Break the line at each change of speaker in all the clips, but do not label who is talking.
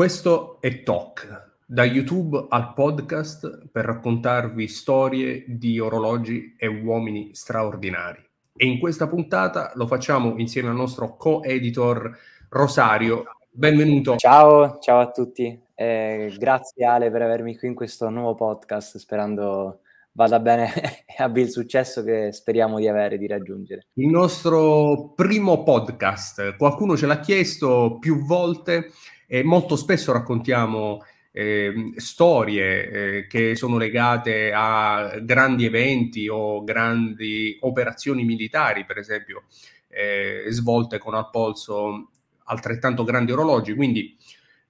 Questo è Talk, da YouTube al podcast per raccontarvi storie di orologi e uomini straordinari. E in questa puntata lo facciamo insieme al nostro co-editor Rosario. Benvenuto.
Ciao, ciao a tutti. Eh, grazie Ale per avermi qui in questo nuovo podcast, sperando vada bene e abbia il successo che speriamo di avere, di raggiungere.
Il nostro primo podcast, qualcuno ce l'ha chiesto più volte e molto spesso raccontiamo eh, storie eh, che sono legate a grandi eventi o grandi operazioni militari, per esempio, eh, svolte con al polso altrettanto grandi orologi, quindi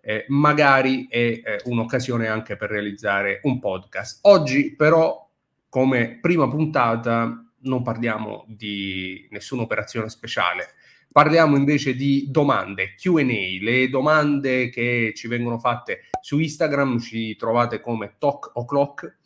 eh, magari è eh, un'occasione anche per realizzare un podcast. Oggi però, come prima puntata, non parliamo di nessuna operazione speciale, Parliamo invece di domande, QA, le domande che ci vengono fatte su Instagram, ci trovate come Talk O'Clock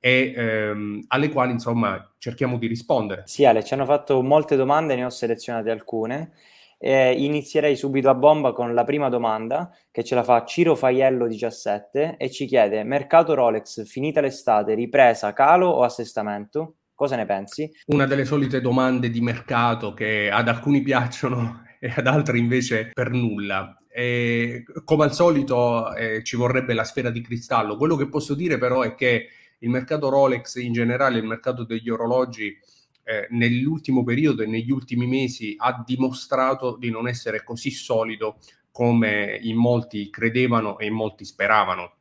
e ehm, alle quali insomma cerchiamo di rispondere.
Sì Ale, ci hanno fatto molte domande, ne ho selezionate alcune. Eh, inizierei subito a bomba con la prima domanda che ce la fa Ciro Faiello 17 e ci chiede mercato Rolex finita l'estate, ripresa, calo o assestamento? Cosa ne pensi?
Una delle solite domande di mercato che ad alcuni piacciono e ad altri invece per nulla. E, come al solito eh, ci vorrebbe la sfera di cristallo. Quello che posso dire però è che il mercato Rolex in generale, il mercato degli orologi eh, nell'ultimo periodo e negli ultimi mesi ha dimostrato di non essere così solido come in molti credevano e in molti speravano.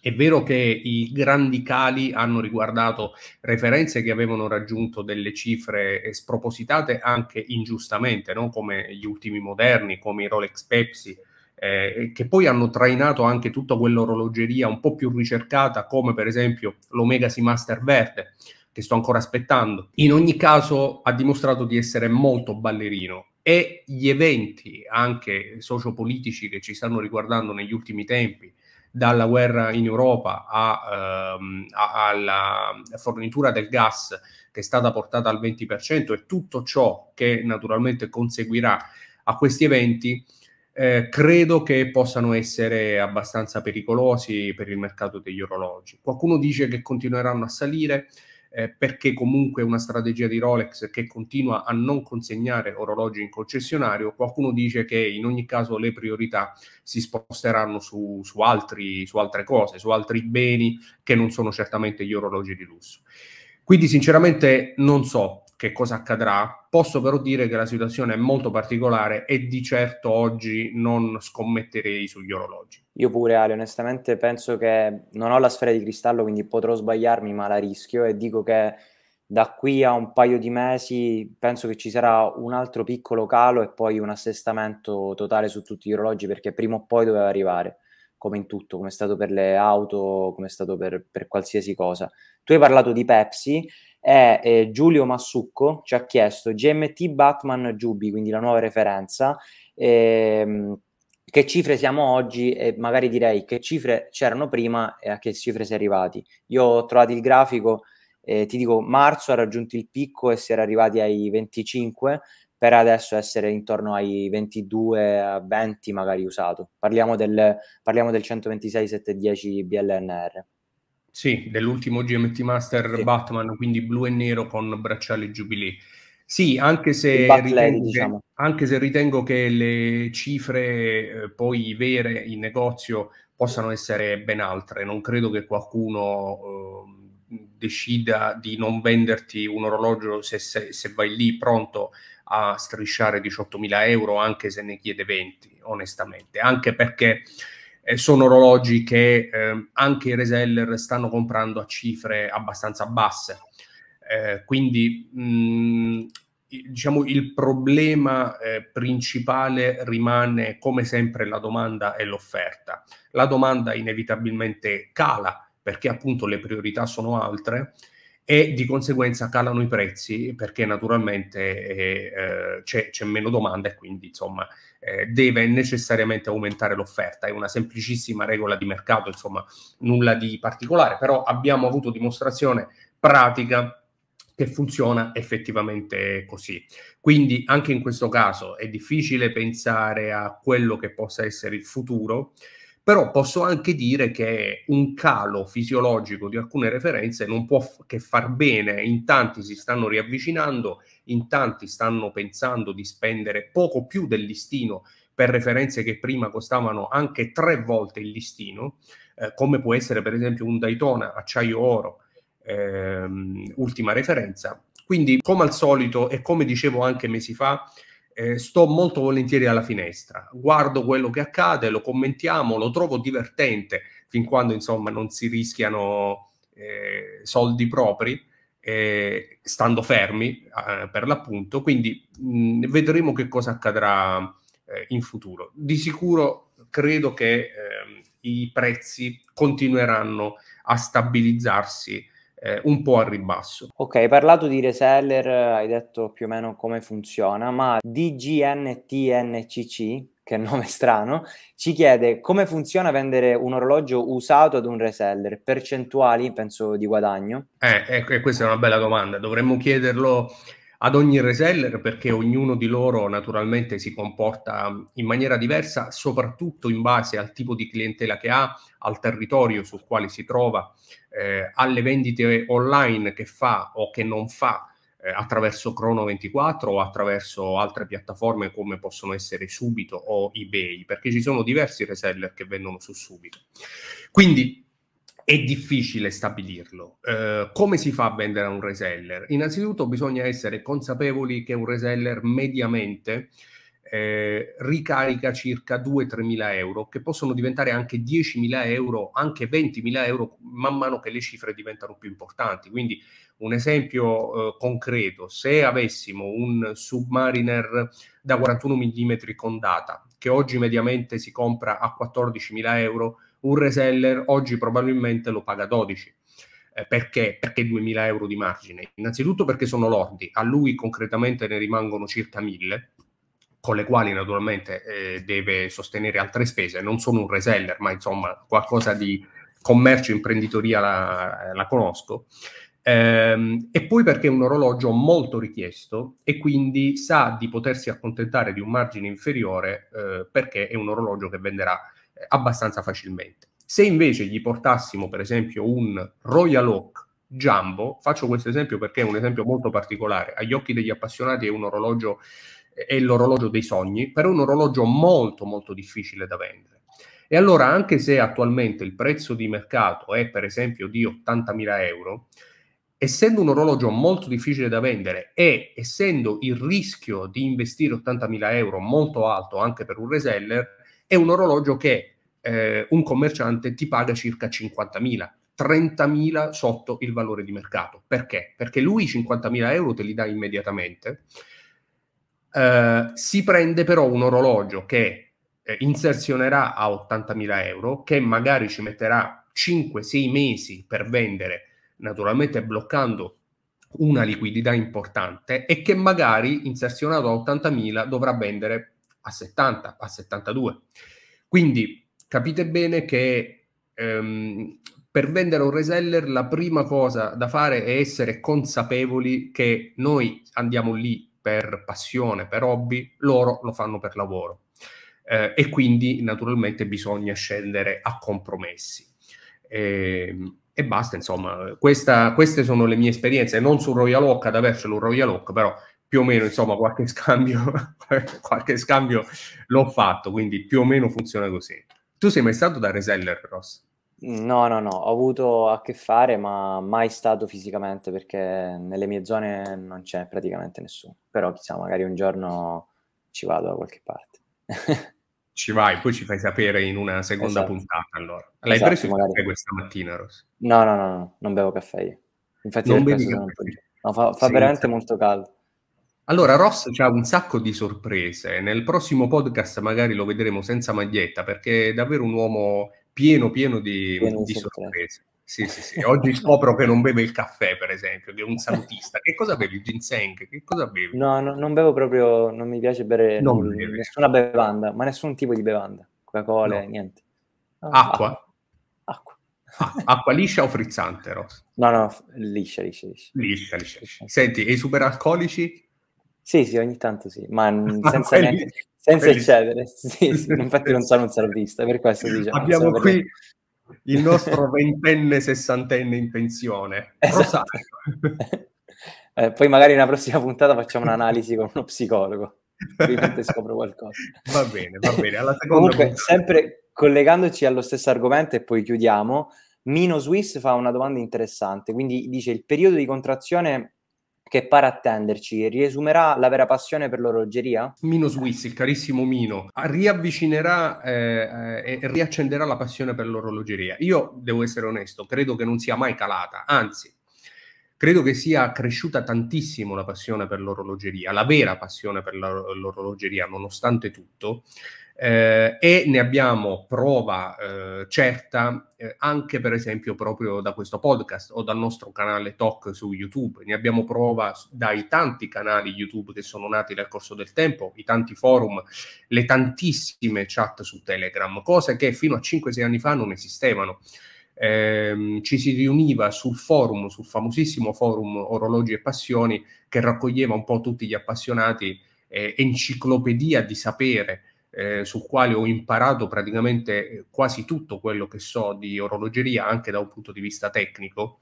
È vero che i grandi cali hanno riguardato referenze che avevano raggiunto delle cifre spropositate anche ingiustamente, no? come gli ultimi moderni, come i Rolex Pepsi, eh, che poi hanno trainato anche tutta quell'orologeria un po' più ricercata, come per esempio l'Omega Seamaster Verde, che sto ancora aspettando. In ogni caso ha dimostrato di essere molto ballerino e gli eventi anche sociopolitici che ci stanno riguardando negli ultimi tempi, dalla guerra in Europa a, ehm, a, alla fornitura del gas che è stata portata al 20% e tutto ciò che naturalmente conseguirà a questi eventi, eh, credo che possano essere abbastanza pericolosi per il mercato degli orologi. Qualcuno dice che continueranno a salire, eh, perché comunque una strategia di Rolex che continua a non consegnare orologi in concessionario, qualcuno dice che in ogni caso le priorità si sposteranno su, su, altri, su altre cose, su altri beni che non sono certamente gli orologi di lusso. Quindi sinceramente non so che cosa accadrà. Posso però dire che la situazione è molto particolare e di certo oggi non scommetterei sugli orologi.
Io pure Ale, onestamente penso che non ho la sfera di cristallo, quindi potrò sbagliarmi, ma la rischio e dico che da qui a un paio di mesi penso che ci sarà un altro piccolo calo e poi un assestamento totale su tutti gli orologi perché prima o poi doveva arrivare, come in tutto, come è stato per le auto, come è stato per, per qualsiasi cosa. Tu hai parlato di Pepsi e eh, Giulio Massucco ci ha chiesto GMT Batman Jubi, quindi la nuova referenza, ehm, che cifre siamo oggi e magari direi che cifre c'erano prima e a che cifre si è arrivati. Io ho trovato il grafico, eh, ti dico, marzo ha raggiunto il picco e si era arrivati ai 25, per adesso essere intorno ai 22 a 20 magari usato. Parliamo del, parliamo del 126 710 BLNR.
Sì, dell'ultimo GMT Master sì. Batman, quindi blu e nero con bracciale Jubilee. Sì, anche se, ritengo, diciamo. che, anche se ritengo che le cifre eh, poi vere in negozio possano essere ben altre. Non credo che qualcuno eh, decida di non venderti un orologio se, se, se vai lì pronto a strisciare 18.000 euro, anche se ne chiede 20, onestamente. Anche perché eh, sono orologi che eh, anche i reseller stanno comprando a cifre abbastanza basse. Eh, quindi mh, diciamo il problema eh, principale rimane come sempre la domanda e l'offerta. La domanda inevitabilmente cala perché appunto le priorità sono altre e di conseguenza calano i prezzi perché naturalmente eh, eh, c'è, c'è, meno domanda e quindi insomma eh, deve necessariamente aumentare l'offerta. È una semplicissima regola di mercato, insomma nulla di particolare, però abbiamo avuto dimostrazione pratica che funziona effettivamente così. Quindi anche in questo caso è difficile pensare a quello che possa essere il futuro però posso anche dire che un calo fisiologico di alcune referenze non può che far bene, in tanti si stanno riavvicinando, in tanti stanno pensando di spendere poco più del listino per referenze che prima costavano anche tre volte il listino, eh, come può essere per esempio un Daytona acciaio oro, ehm, ultima referenza. Quindi, come al solito, e come dicevo anche mesi fa, eh, sto molto volentieri alla finestra, guardo quello che accade, lo commentiamo, lo trovo divertente fin quando insomma non si rischiano eh, soldi propri, eh, stando fermi eh, per l'appunto. Quindi mh, vedremo che cosa accadrà eh, in futuro. Di sicuro credo che ehm, i prezzi continueranno a stabilizzarsi eh, un po' a ribasso.
Ok, hai parlato di reseller, hai detto più o meno come funziona, ma DGNTNCC, che è nome strano, ci chiede come funziona vendere un orologio usato ad un reseller, percentuali, penso, di guadagno?
Eh, eh, questa è una bella domanda, dovremmo chiederlo ad ogni reseller perché ognuno di loro naturalmente si comporta in maniera diversa, soprattutto in base al tipo di clientela che ha, al territorio sul quale si trova, eh, alle vendite online che fa o che non fa eh, attraverso Chrono24 o attraverso altre piattaforme come possono essere Subito o eBay, perché ci sono diversi reseller che vendono su Subito. Quindi è difficile stabilirlo. Eh, come si fa a vendere a un reseller? Innanzitutto bisogna essere consapevoli che un reseller mediamente eh, ricarica circa 2-3 mila euro, che possono diventare anche 10 mila euro, anche 20 mila euro, man mano che le cifre diventano più importanti. Quindi un esempio eh, concreto, se avessimo un Submariner da 41 mm con data, che oggi mediamente si compra a 14 mila euro, un reseller oggi probabilmente lo paga 12. Eh, perché? Perché 2.000 euro di margine? Innanzitutto perché sono lordi, a lui concretamente ne rimangono circa 1.000, con le quali naturalmente eh, deve sostenere altre spese. Non sono un reseller, ma insomma qualcosa di commercio, imprenditoria la, la conosco. Ehm, e poi perché è un orologio molto richiesto e quindi sa di potersi accontentare di un margine inferiore eh, perché è un orologio che venderà abbastanza facilmente. Se invece gli portassimo, per esempio, un Royal Oak Jumbo, faccio questo esempio perché è un esempio molto particolare, agli occhi degli appassionati è un orologio, è l'orologio dei sogni, però è un orologio molto molto difficile da vendere. E allora, anche se attualmente il prezzo di mercato è per esempio di 80.000 euro, essendo un orologio molto difficile da vendere e essendo il rischio di investire 80.000 euro molto alto anche per un reseller, è un orologio che eh, un commerciante ti paga circa 50.000. 30.000 sotto il valore di mercato. Perché? Perché lui 50.000 euro te li dà immediatamente, eh, si prende però un orologio che eh, inserzionerà a 80.000 euro, che magari ci metterà 5-6 mesi per vendere, naturalmente bloccando una liquidità importante e che magari inserzionato a 80.000 dovrà vendere a 70, a 72. Quindi capite bene che ehm, per vendere un reseller la prima cosa da fare è essere consapevoli che noi andiamo lì per passione, per hobby, loro lo fanno per lavoro. Eh, e quindi naturalmente bisogna scendere a compromessi. E, ehm, e basta, insomma, questa, queste sono le mie esperienze, non su Royal Oak, ad avercelo un Royal Oak, però più o meno insomma qualche scambio, qualche scambio l'ho fatto, quindi più o meno funziona così. Tu sei mai stato da reseller, Ross?
No, no, no, ho avuto a che fare, ma mai stato fisicamente perché nelle mie zone non c'è praticamente nessuno. Però chissà, magari un giorno ci vado da qualche parte.
ci vai, poi ci fai sapere in una seconda esatto. puntata allora. L'hai esatto, preso il magari. caffè questa mattina, Ross?
No, no, no, no, non bevo caffè io. Infatti non bevi caffè. No, fa, fa sì, veramente molto caldo.
Allora, Ross ha un sacco di sorprese. Nel prossimo podcast magari lo vedremo senza maglietta perché è davvero un uomo pieno, pieno di, pieno di sorprese. Sì, sì, sì. Oggi scopro che non beve il caffè, per esempio, che è un salutista. Che cosa bevi? Il ginseng? Che cosa bevi?
No, no non bevo proprio, non mi piace bere non nessuna bevanda, ma nessun tipo di bevanda. Coca-Cola, no. niente.
No, acqua? Acqua. Ah, acqua liscia o frizzante, Ross?
No, no, liscia, liscia, liscia.
Liscia, liscia, liscia. Senti, e i superalcolici?
Sì, sì, ogni tanto sì, ma senza, neanche, Senza eccedere, sì, sì, infatti non sono un salutista, per questo diciamo.
Abbiamo qui il nostro ventenne, sessantenne in pensione. Esatto.
eh, poi magari nella prossima puntata facciamo un'analisi con uno psicologo, probabilmente scopro qualcosa.
Va bene, va bene.
Alla seconda Comunque, puntata. sempre collegandoci allo stesso argomento e poi chiudiamo, Mino Swiss fa una domanda interessante, quindi dice il periodo di contrazione che pare attenderci, riesumerà la vera passione per l'orologeria?
Mino Swiss, il carissimo Mino, riavvicinerà eh, eh, e riaccenderà la passione per l'orologeria. Io devo essere onesto, credo che non sia mai calata, anzi, credo che sia cresciuta tantissimo la passione per l'orologeria, la vera passione per l'orologeria, nonostante tutto eh, e ne abbiamo prova eh, certa eh, anche per esempio proprio da questo podcast o dal nostro canale Talk su YouTube, ne abbiamo prova dai tanti canali YouTube che sono nati nel corso del tempo, i tanti forum, le tantissime chat su Telegram, cose che fino a 5-6 anni fa non esistevano. Eh, ci si riuniva sul forum, sul famosissimo forum Orologi e Passioni, che raccoglieva un po' tutti gli appassionati, eh, enciclopedia di sapere eh, sul quale ho imparato praticamente eh, quasi tutto quello che so di orologeria, anche da un punto di vista tecnico.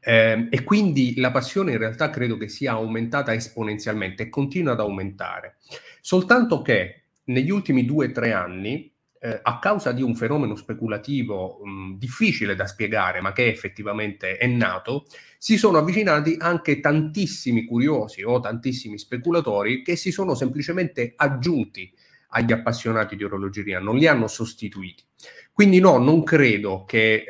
Eh, e quindi la passione in realtà credo che sia aumentata esponenzialmente e continua ad aumentare. Soltanto che negli ultimi due o tre anni, eh, a causa di un fenomeno speculativo mh, difficile da spiegare, ma che effettivamente è nato, si sono avvicinati anche tantissimi curiosi o tantissimi speculatori che si sono semplicemente aggiunti agli appassionati di orologeria, non li hanno sostituiti. Quindi no, non credo che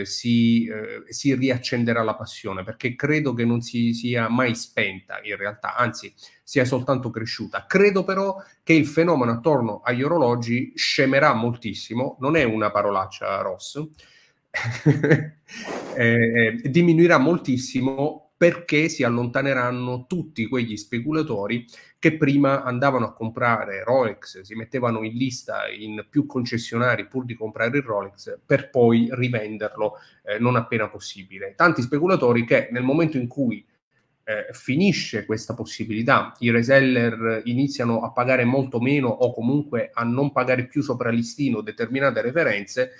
eh, si, eh, si, riaccenderà la passione, perché credo che non si sia mai spenta in realtà, anzi sia soltanto cresciuta. Credo però che il fenomeno attorno agli orologi scemerà moltissimo, non è una parolaccia Ross, eh, diminuirà moltissimo perché si allontaneranno tutti quegli speculatori che prima andavano a comprare Rolex, si mettevano in lista in più concessionari pur di comprare il Rolex per poi rivenderlo eh, non appena possibile. Tanti speculatori che nel momento in cui eh, finisce questa possibilità, i reseller iniziano a pagare molto meno o comunque a non pagare più sopra listino determinate referenze,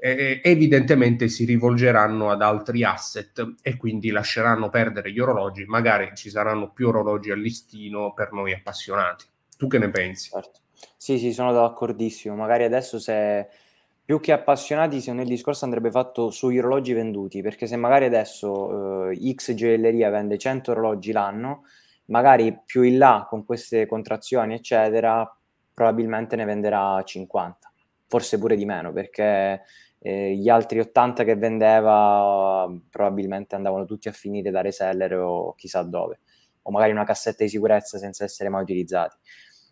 eh, evidentemente si rivolgeranno ad altri asset e quindi lasceranno perdere gli orologi, magari ci saranno più orologi al listino per noi appassionati. Tu che ne pensi?
Certo. Sì, sì, sono d'accordissimo. Magari adesso se più che appassionati, me il discorso andrebbe fatto sugli orologi venduti, perché se magari adesso eh, X gioielleria vende 100 orologi l'anno, magari più in là con queste contrazioni, eccetera, probabilmente ne venderà 50, forse pure di meno, perché eh, gli altri 80 che vendeva probabilmente andavano tutti a finire da reseller o chissà dove, o magari una cassetta di sicurezza senza essere mai utilizzati.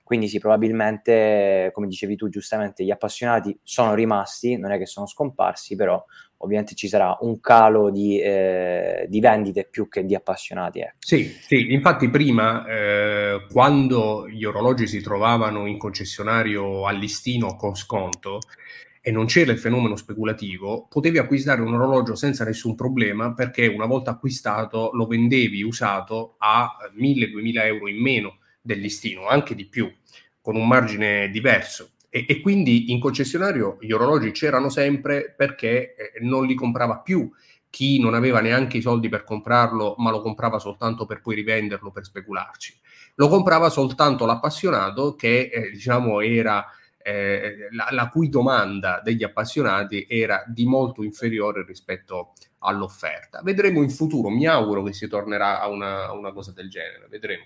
Quindi sì, probabilmente, come dicevi tu giustamente, gli appassionati sono rimasti, non è che sono scomparsi, però ovviamente ci sarà un calo di, eh, di vendite più che di appassionati. Eh.
Sì, sì, infatti prima, eh, quando gli orologi si trovavano in concessionario a listino con sconto, e non c'era il fenomeno speculativo, potevi acquistare un orologio senza nessun problema perché una volta acquistato lo vendevi usato a 1000-2000 euro in meno del listino, anche di più, con un margine diverso. E, e quindi in concessionario gli orologi c'erano sempre perché eh, non li comprava più chi non aveva neanche i soldi per comprarlo, ma lo comprava soltanto per poi rivenderlo per specularci. Lo comprava soltanto l'appassionato che eh, diciamo era eh, la, la, cui domanda degli appassionati era di molto inferiore rispetto all'offerta. Vedremo in futuro, mi auguro che si tornerà a una, a una cosa del genere, vedremo.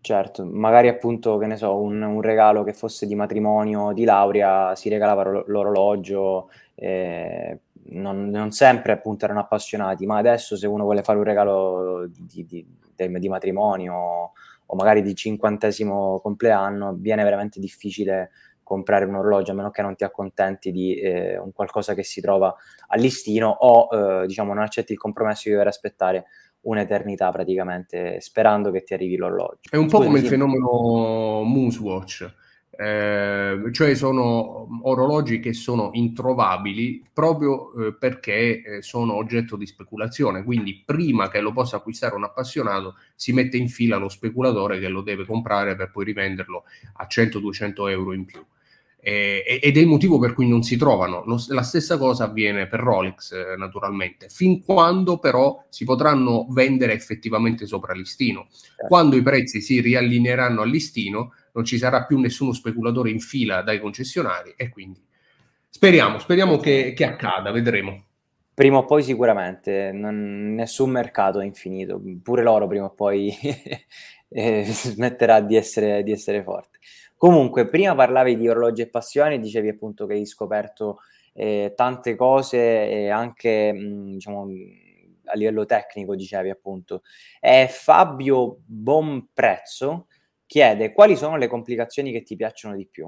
Certo, magari appunto, che ne so, un, un, regalo che fosse di matrimonio, di laurea, si regalava l'orologio, eh, non, non, sempre appunto erano appassionati, ma adesso se uno vuole fare un regalo di, di, di, di matrimonio o magari di cinquantesimo compleanno, viene veramente difficile comprare un orologio a meno che non ti accontenti di eh, un qualcosa che si trova al listino o eh, diciamo non accetti il compromesso di dover aspettare un'eternità praticamente sperando che ti arrivi l'orologio.
È un po' come il fenomeno Moonswatch. eh, cioè sono orologi che sono introvabili proprio eh, perché eh, sono oggetto di speculazione, quindi prima che lo possa acquistare un appassionato si mette in fila lo speculatore che lo deve comprare per poi rivenderlo a 100-200 euro in più eh, ed è il motivo per cui non si trovano. La stessa cosa avviene per Rolex, eh, naturalmente, fin quando però si potranno vendere effettivamente sopra listino. Certo. Quando i prezzi si riallineeranno al listino, non ci sarà più nessuno speculatore in fila dai concessionari e quindi speriamo, speriamo che, che accada, vedremo.
Prima o poi sicuramente, non, nessun mercato è infinito, pure loro prima o poi eh, smetterà di essere, di essere forte. Comunque, prima parlavi di orologi e passioni, dicevi appunto che hai scoperto eh, tante cose e anche, mh, mm, diciamo, a livello tecnico, dicevi appunto. Eh, Fabio Bonprezzo chiede quali sono le complicazioni che ti piacciono di più?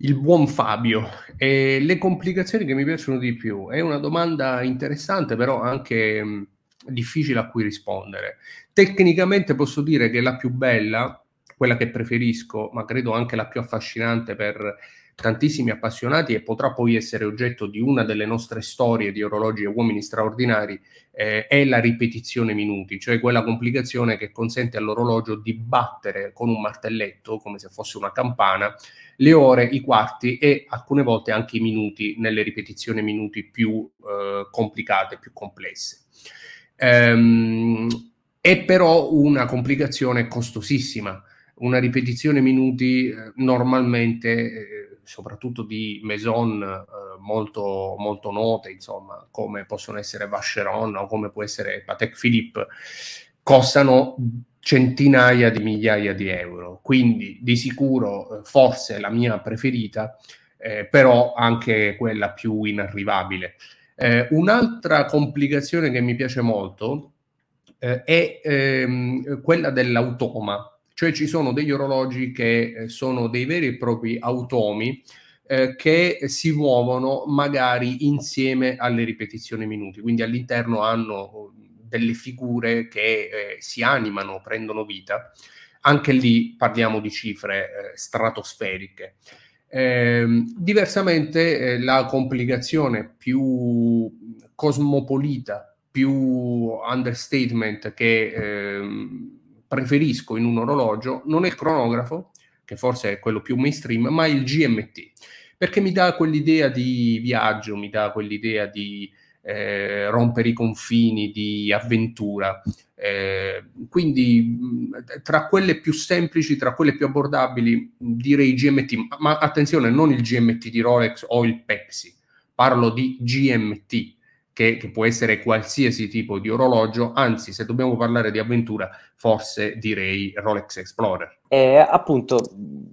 Il buon Fabio, eh, le complicazioni che mi piacciono di più è una domanda interessante, però anche mh, mm, difficile a cui rispondere. Tecnicamente posso dire che la più bella quella che preferisco, ma credo anche la più affascinante per tantissimi appassionati e potrà poi essere oggetto di una delle nostre storie di orologi e uomini straordinari, eh, è la ripetizione minuti, cioè quella complicazione che consente all'orologio di battere con un martelletto, come se fosse una campana, le ore, i quarti e alcune volte anche i minuti nelle ripetizioni minuti più eh, complicate, più complesse. Ehm, è però una complicazione costosissima una ripetizione minuti eh, normalmente, eh, soprattutto di maison eh, molto, molto note, insomma, come possono essere Vacheron o come può essere Patek Philippe, costano centinaia di migliaia di euro. Quindi di sicuro forse la mia preferita, eh, però anche quella più inarrivabile. Eh, un'altra complicazione che mi piace molto eh, è ehm, quella dell'automa cioè ci sono degli orologi che eh, sono dei veri e propri automi eh, che si muovono magari insieme alle ripetizioni minuti, quindi all'interno hanno delle figure che eh, si animano, prendono vita. Anche lì parliamo di cifre eh, stratosferiche. Ehm, diversamente eh, la complicazione più cosmopolita, più understatement che ehm, preferisco in un orologio non è il cronografo, che forse è quello più mainstream, ma il GMT, perché mi dà quell'idea di viaggio, mi dà quell'idea di eh, rompere i confini, di avventura. Eh, quindi tra quelle più semplici, tra quelle più abbordabili, direi GMT, ma attenzione, non il GMT di Rolex o il Pepsi, parlo di GMT, che, che, può essere qualsiasi tipo di orologio, anzi se dobbiamo parlare di avventura forse direi Rolex Explorer.
Eh, appunto,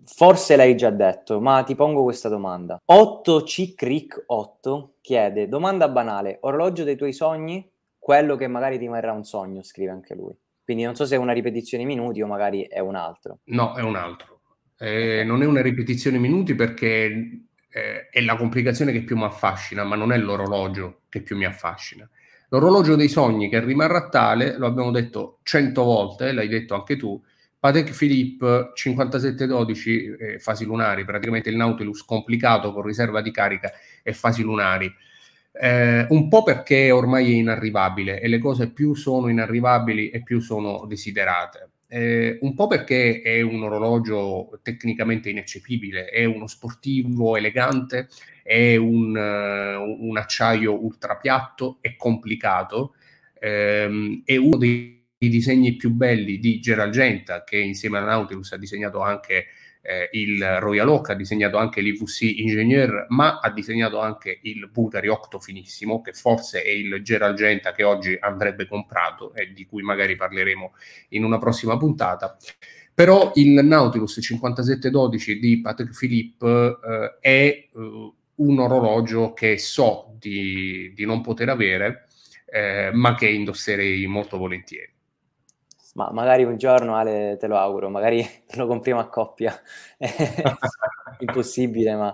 forse l'hai già detto, ma ti pongo questa domanda. 8C Crick 8 chiede, domanda banale, orologio dei tuoi sogni? Quello che magari ti rimarrà un sogno, scrive anche lui. Quindi non so se è una ripetizione minuti o magari è un altro.
No, è un altro. Eh, non è una ripetizione minuti perché eh, è la complicazione che più mi affascina, ma non è l'orologio che più mi affascina. L'orologio dei sogni che rimarrà tale, lo abbiamo detto cento volte, l'hai detto anche tu, Patek Philippe 5712 eh, fasi lunari, praticamente il Nautilus complicato con riserva di carica e fasi lunari. Eh, un po' perché ormai è inarrivabile e le cose più sono inarrivabili e più sono desiderate eh, un po' perché è un orologio tecnicamente ineccepibile, è uno sportivo elegante, è un, uh, un acciaio ultrapiatto e complicato, ehm, è uno dei disegni più belli di Gerald Genta, che insieme a Nautilus ha disegnato anche eh, il Royal Oak, ha disegnato anche l'IVC Ingenieur, ma ha disegnato anche il Butari Octo finissimo, che forse è il Gerald Genta che oggi andrebbe comprato e di cui magari parleremo in una prossima puntata. Però il Nautilus 5712 di Patrick Philippe eh, è eh, un orologio che so di, di non poter avere, eh, ma che indosserei molto volentieri.
Ma magari un giorno, Ale, te lo auguro, magari lo compriamo a coppia. Impossibile, ma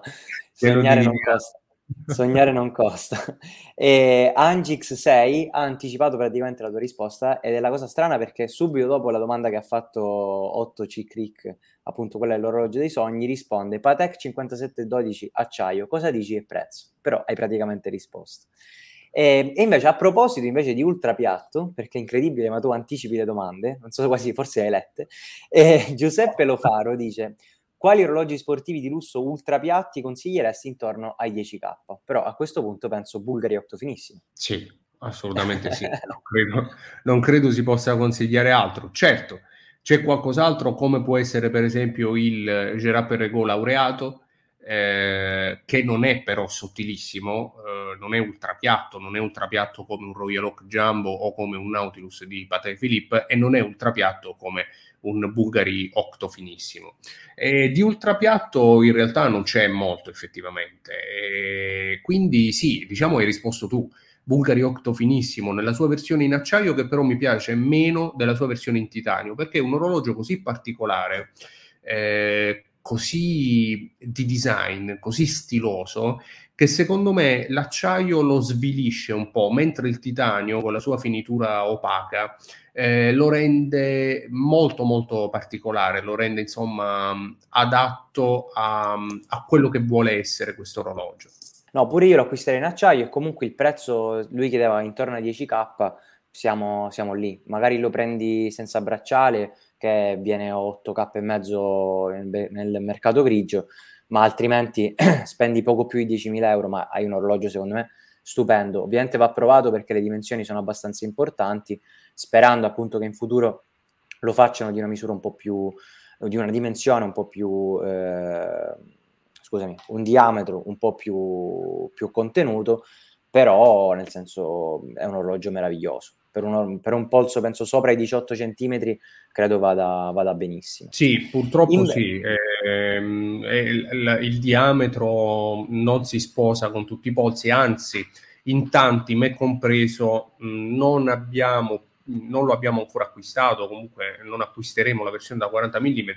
sognare non costa. Sognare non costa. E Angix 6 ha anticipato praticamente la tua risposta ed è la cosa strana perché subito dopo la domanda che ha fatto 8C Crick, appunto quella dell'orologio dei sogni, risponde Patek 5712 acciaio, cosa dici e prezzo? Però hai praticamente risposto. E, e, invece a proposito invece di ultrapiatto, perché è incredibile ma tu anticipi le domande, non so quasi, forse hai lette, eh, Giuseppe Lofaro dice quali orologi sportivi di lusso ultrapiatti consiglieresti intorno ai 10K? Però a questo punto penso Bulgari 8 finissimo.
Sì, assolutamente sì. non, credo, non credo si possa consigliare altro. Certo, c'è qualcos'altro come può essere per esempio il Gerard Perregaux laureato, eh, che non è però sottilissimo, eh, non è ultrapiatto, non è ultrapiatto come un Royal Oak Jumbo o come un Nautilus di Patek Philippe e non è ultrapiatto come un Bulgari octo finissimo. E di ultrapiatto in realtà non c'è molto effettivamente, e quindi sì, diciamo hai risposto tu. Bulgari octo finissimo nella sua versione in acciaio che però mi piace meno della sua versione in titanio perché è un orologio così particolare eh, così di design, così stiloso, che secondo me l'acciaio lo svilisce un po', mentre il titanio con la sua finitura opaca eh, lo rende molto molto particolare, lo rende insomma adatto a, a quello che vuole essere questo orologio.
No, pure io lo acquisterei in acciaio e comunque il prezzo, lui chiedeva intorno a 10k, siamo, siamo lì. Magari lo prendi senza bracciale, che viene 8k e mezzo nel, mercato grigio, ma altrimenti spendi poco più di 10.000 euro, ma hai un orologio secondo me stupendo. Ovviamente va provato perché le dimensioni sono abbastanza importanti, sperando appunto che in futuro lo facciano di una misura un po' più, di una dimensione un po' più, eh, scusami, un diametro un po' più, più contenuto, però nel senso è un orologio meraviglioso. Per un, per un polso penso sopra i 18 cm credo vada, vada benissimo.
Sì, purtroppo In... sì. Eh, eh, il, il, diametro non si sposa con tutti i polsi, anzi, in tanti, me compreso, non abbiamo non lo abbiamo ancora acquistato, comunque non acquisteremo la versione da 40 mm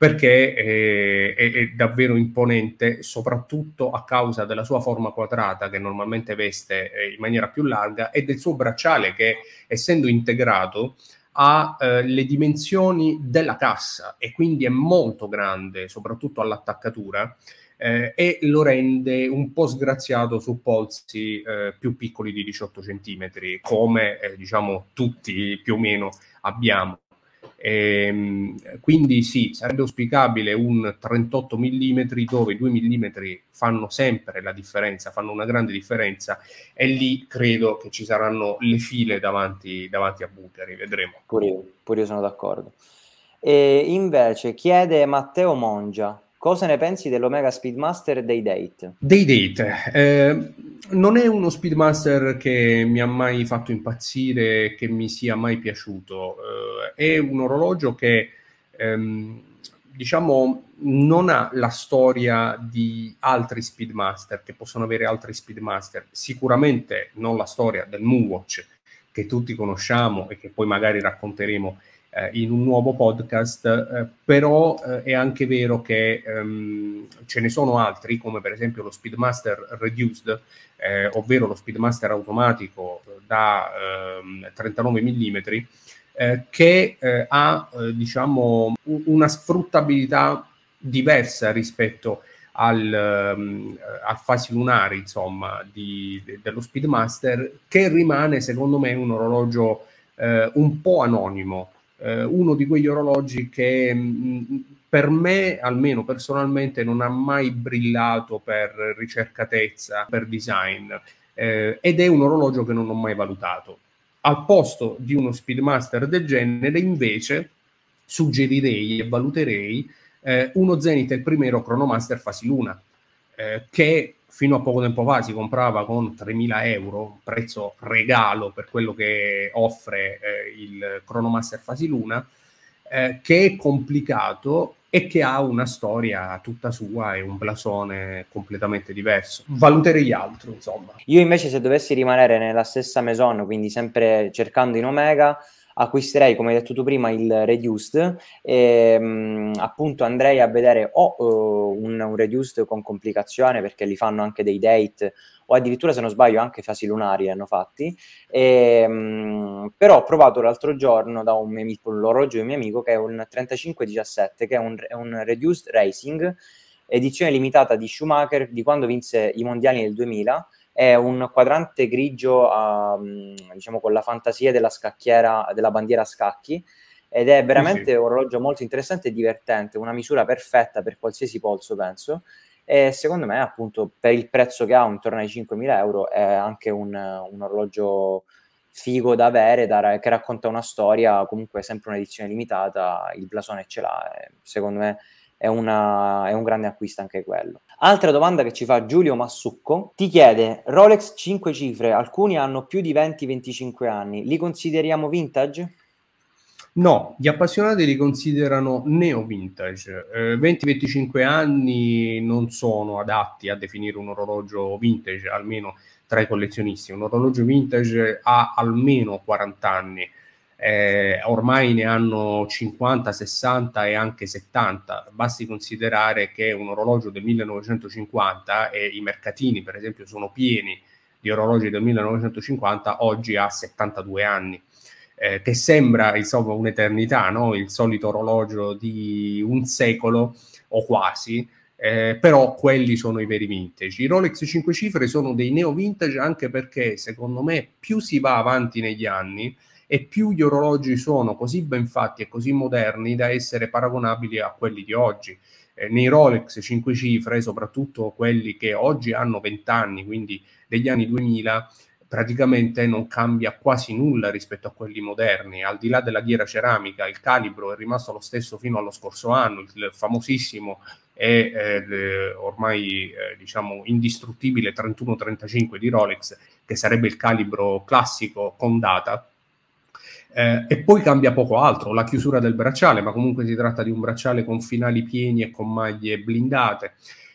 perché è, è, è, davvero imponente, soprattutto a causa della sua forma quadrata che normalmente veste eh, in maniera più larga e del suo bracciale che, essendo integrato, ha eh, le dimensioni della cassa e quindi è molto grande, soprattutto all'attaccatura. Eh, e lo rende un po' sgraziato su polsi eh, più piccoli di 18 cm, come eh, diciamo tutti più o meno abbiamo. E, ehm, quindi sì, sarebbe auspicabile un 38 mm dove i 2 mm fanno sempre la differenza, fanno una grande differenza e lì credo che ci saranno le file davanti, davanti a Bulgari, vedremo.
Pure io, pure io sono d'accordo. E invece chiede Matteo Mongia, Cosa ne pensi dell'Omega Speedmaster Day Date?
Day Date. Eh, non è uno Speedmaster che mi ha mai fatto impazzire, che mi sia mai piaciuto. Eh, è un orologio che, ehm, diciamo, non ha la storia di altri Speedmaster, che possono avere altri Speedmaster. Sicuramente non la storia del Moonwatch, che tutti conosciamo e che poi magari racconteremo eh, in un nuovo podcast, eh, però eh, è anche vero che ehm, ce ne sono altri, come per esempio lo Speedmaster Reduced, eh, ovvero lo Speedmaster automatico da 39 ehm, mm, eh, che eh, ha diciamo una sfruttabilità diversa rispetto al, um, al fasi lunari insomma di, de, dello Speedmaster che rimane secondo me un orologio eh, un po' anonimo eh, uno di quegli orologi che mh, mm, per me, almeno personalmente, non ha mai brillato per ricercatezza, per design, eh, ed è un orologio che non ho mai valutato. Al posto di uno Speedmaster del genere, invece, suggerirei e valuterei eh, uno Zenith primero Chronomaster Fasi Luna, eh, che fino a poco tempo fa si comprava con 3.000 euro, prezzo regalo per quello che offre eh, il Chronomaster Fasi Luna, eh, che è complicato e che ha una storia tutta sua e un blasone completamente diverso. Valuterei altro, insomma.
Io invece se dovessi rimanere nella stessa maison, quindi sempre cercando in Omega, acquisterei, come hai detto tu prima, il reduced e mh, mm, appunto andrei a vedere o uh, un, un, reduced con complicazione perché li fanno anche dei date o addirittura se non sbaglio anche fasi lunari hanno fatti. E, mh, mm, però ho provato l'altro giorno da un, mio, orologio di un mio amico che è un 3517 che è un, è un reduced racing edizione limitata di Schumacher di quando vinse i mondiali nel 2000 è un quadrante grigio uh, diciamo con la fantasia della scacchiera della bandiera a scacchi ed è veramente sì, sì. un orologio molto interessante e divertente una misura perfetta per qualsiasi polso penso e secondo me appunto per il prezzo che ha intorno ai 5.000 euro è anche un, un orologio figo da avere da, che racconta una storia comunque sempre un'edizione limitata il blasone ce l'ha secondo me è, una, è un grande acquisto anche quello. Altra domanda che ci fa Giulio Massucco, ti chiede Rolex 5 cifre, alcuni hanno più di 20-25 anni, li consideriamo vintage?
No, gli appassionati li considerano neo vintage. Eh, 20-25 anni non sono adatti a definire un orologio vintage, almeno tra i collezionisti. Un orologio vintage ha almeno 40 anni eh, ormai ne hanno 50, 60 e anche 70. Basti considerare che un orologio del 1950 e i mercatini, per esempio, sono pieni di orologi del 1950, oggi ha 72 anni. Eh, che sembra insomma un'eternità, no? il solito orologio di un secolo o quasi, eh, però quelli sono i veri vintage. I Rolex 5 cifre sono dei neo vintage anche perché secondo me più si va avanti negli anni, e più gli orologi sono così ben fatti e così moderni da essere paragonabili a quelli di oggi. Eh, nei Rolex 5 cifre, soprattutto quelli che oggi hanno 20 anni, quindi degli anni 2000, praticamente non cambia quasi nulla rispetto a quelli moderni. Al di là della ghiera ceramica, il calibro è rimasto lo stesso fino allo scorso anno, il famosissimo e eh, ormai eh, diciamo indistruttibile 3135 di Rolex, che sarebbe il calibro classico con data, eh, e poi cambia poco altro, la chiusura del bracciale, ma comunque si tratta di un bracciale con finali pieni e con maglie blindate.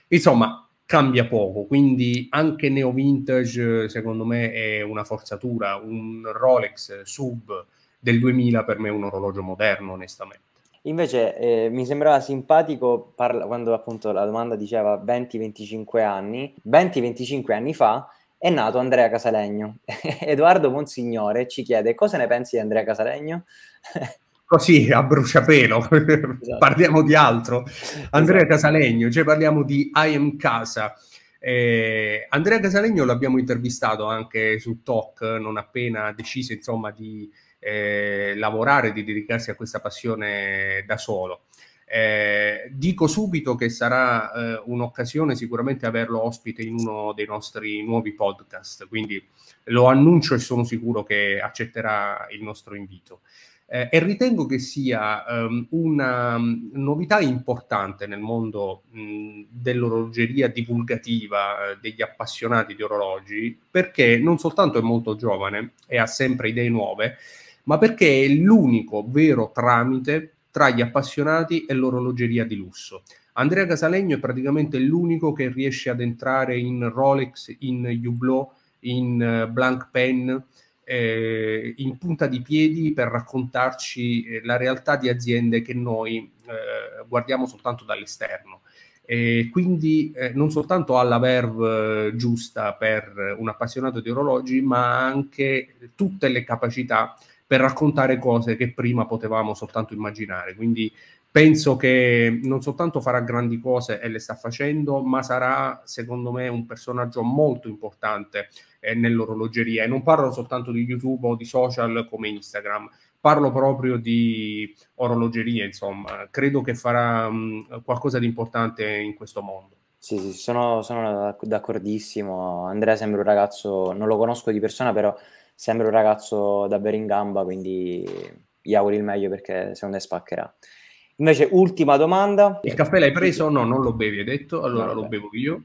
Insomma, cambia poco, quindi anche neo vintage secondo me è una forzatura, un Rolex sub del 2000 per me è un orologio moderno onestamente.
Invece eh, mi sembrava simpatico parla, quando appunto la domanda diceva 20-25 anni, 20-25 anni fa è nato Andrea Casalegno. Edoardo Monsignore ci chiede cosa ne pensi di Andrea Casalegno?
Così a bruciapelo, esatto. parliamo di altro. Andrea esatto. Casalegno, cioè parliamo di I Am Casa. Eh, Andrea Casalegno l'abbiamo intervistato anche su Talk, non appena deciso insomma di eh, lavorare, di dedicarsi a questa passione da solo. Eh, dico subito che sarà eh, un'occasione sicuramente averlo ospite in uno dei nostri nuovi podcast, quindi lo annuncio e sono sicuro che accetterà il nostro invito. Eh, e ritengo che sia um, una um, novità importante nel mondo mh, dell'orologeria divulgativa, eh, degli appassionati di orologi, perché non soltanto è molto giovane e ha sempre idee nuove, ma perché è l'unico vero tramite tra gli appassionati e l'orologeria di lusso. Andrea Casalegno è praticamente l'unico che riesce ad entrare in Rolex, in Hublot, in uh, Blank Pen, eh, in punta di piedi per raccontarci eh, la realtà di aziende che noi eh, guardiamo soltanto dall'esterno. E quindi eh, non soltanto ha la verve eh, giusta per un appassionato di orologi, ma anche tutte le capacità per raccontare cose che prima potevamo soltanto immaginare. Quindi penso che non soltanto farà grandi cose e le sta facendo, ma sarà secondo me un personaggio molto importante eh, nell'orologeria. E non parlo soltanto di YouTube o di social come Instagram, parlo proprio di orologeria, insomma. Credo che farà mh, qualcosa di importante in questo mondo.
Sì, sì, sono, sono d'accordissimo. Andrea sembra un ragazzo, non lo conosco di persona, però sembra un ragazzo davvero in gamba, quindi gli auguri il meglio perché secondo me spaccherà. Invece, ultima domanda.
Il caffè l'hai preso o no? Non lo bevi, hai detto? Allora no, lo bevo io.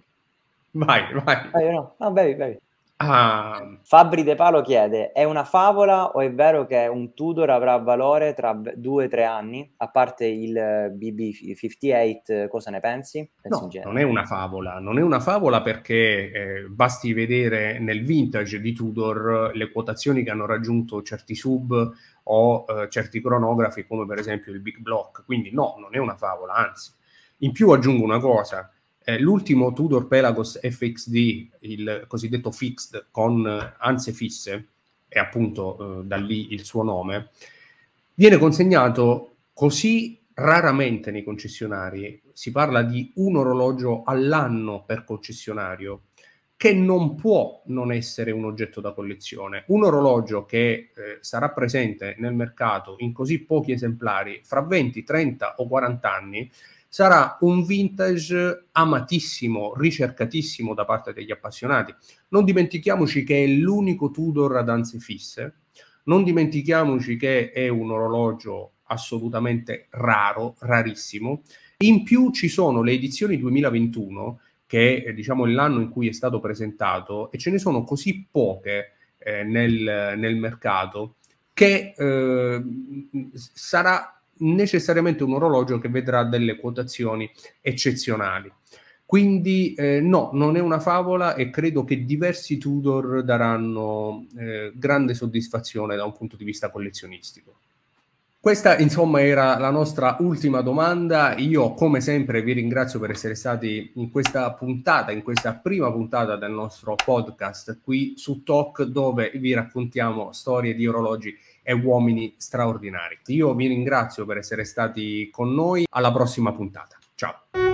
Vai, vai.
Eh, no, no, bevi, bevi. Ah. Fabri De Palo chiede: è una favola o è vero che un Tudor avrà valore tra due o tre anni? A parte il BB58, cosa ne pensi?
pensi no, non è una favola, non è una favola perché eh, basti vedere nel vintage di Tudor le quotazioni che hanno raggiunto certi sub o eh, certi cronografi, come per esempio il Big Block. Quindi, no, non è una favola, anzi. In più aggiungo una cosa eh, l'ultimo Tudor Pelagos FXD, il cosiddetto fixed con eh, anse fisse, e appunto eh, da lì il suo nome, viene consegnato così raramente nei concessionari, si parla di un orologio all'anno per concessionario, che non può non essere un oggetto da collezione. Un orologio che eh, sarà presente nel mercato in così pochi esemplari fra 20, 30 o 40 anni sarà un vintage amatissimo, ricercatissimo da parte degli appassionati. Non dimentichiamoci che è l'unico Tudor ad anse fisse, non dimentichiamoci che è un orologio assolutamente raro, rarissimo. In più ci sono le edizioni 2021, che è diciamo, l'anno in cui è stato presentato, e ce ne sono così poche eh, nel, nel, mercato che eh, sarà necessariamente un orologio che vedrà delle quotazioni eccezionali. Quindi eh, no, non è una favola e credo che diversi Tudor daranno eh, grande soddisfazione da un punto di vista collezionistico. Questa insomma era la nostra ultima domanda. Io come sempre vi ringrazio per essere stati in questa puntata, in questa prima puntata del nostro podcast qui su Talk dove vi raccontiamo storie di orologi e uomini straordinari. Io vi ringrazio per essere stati con noi, alla prossima puntata. Ciao.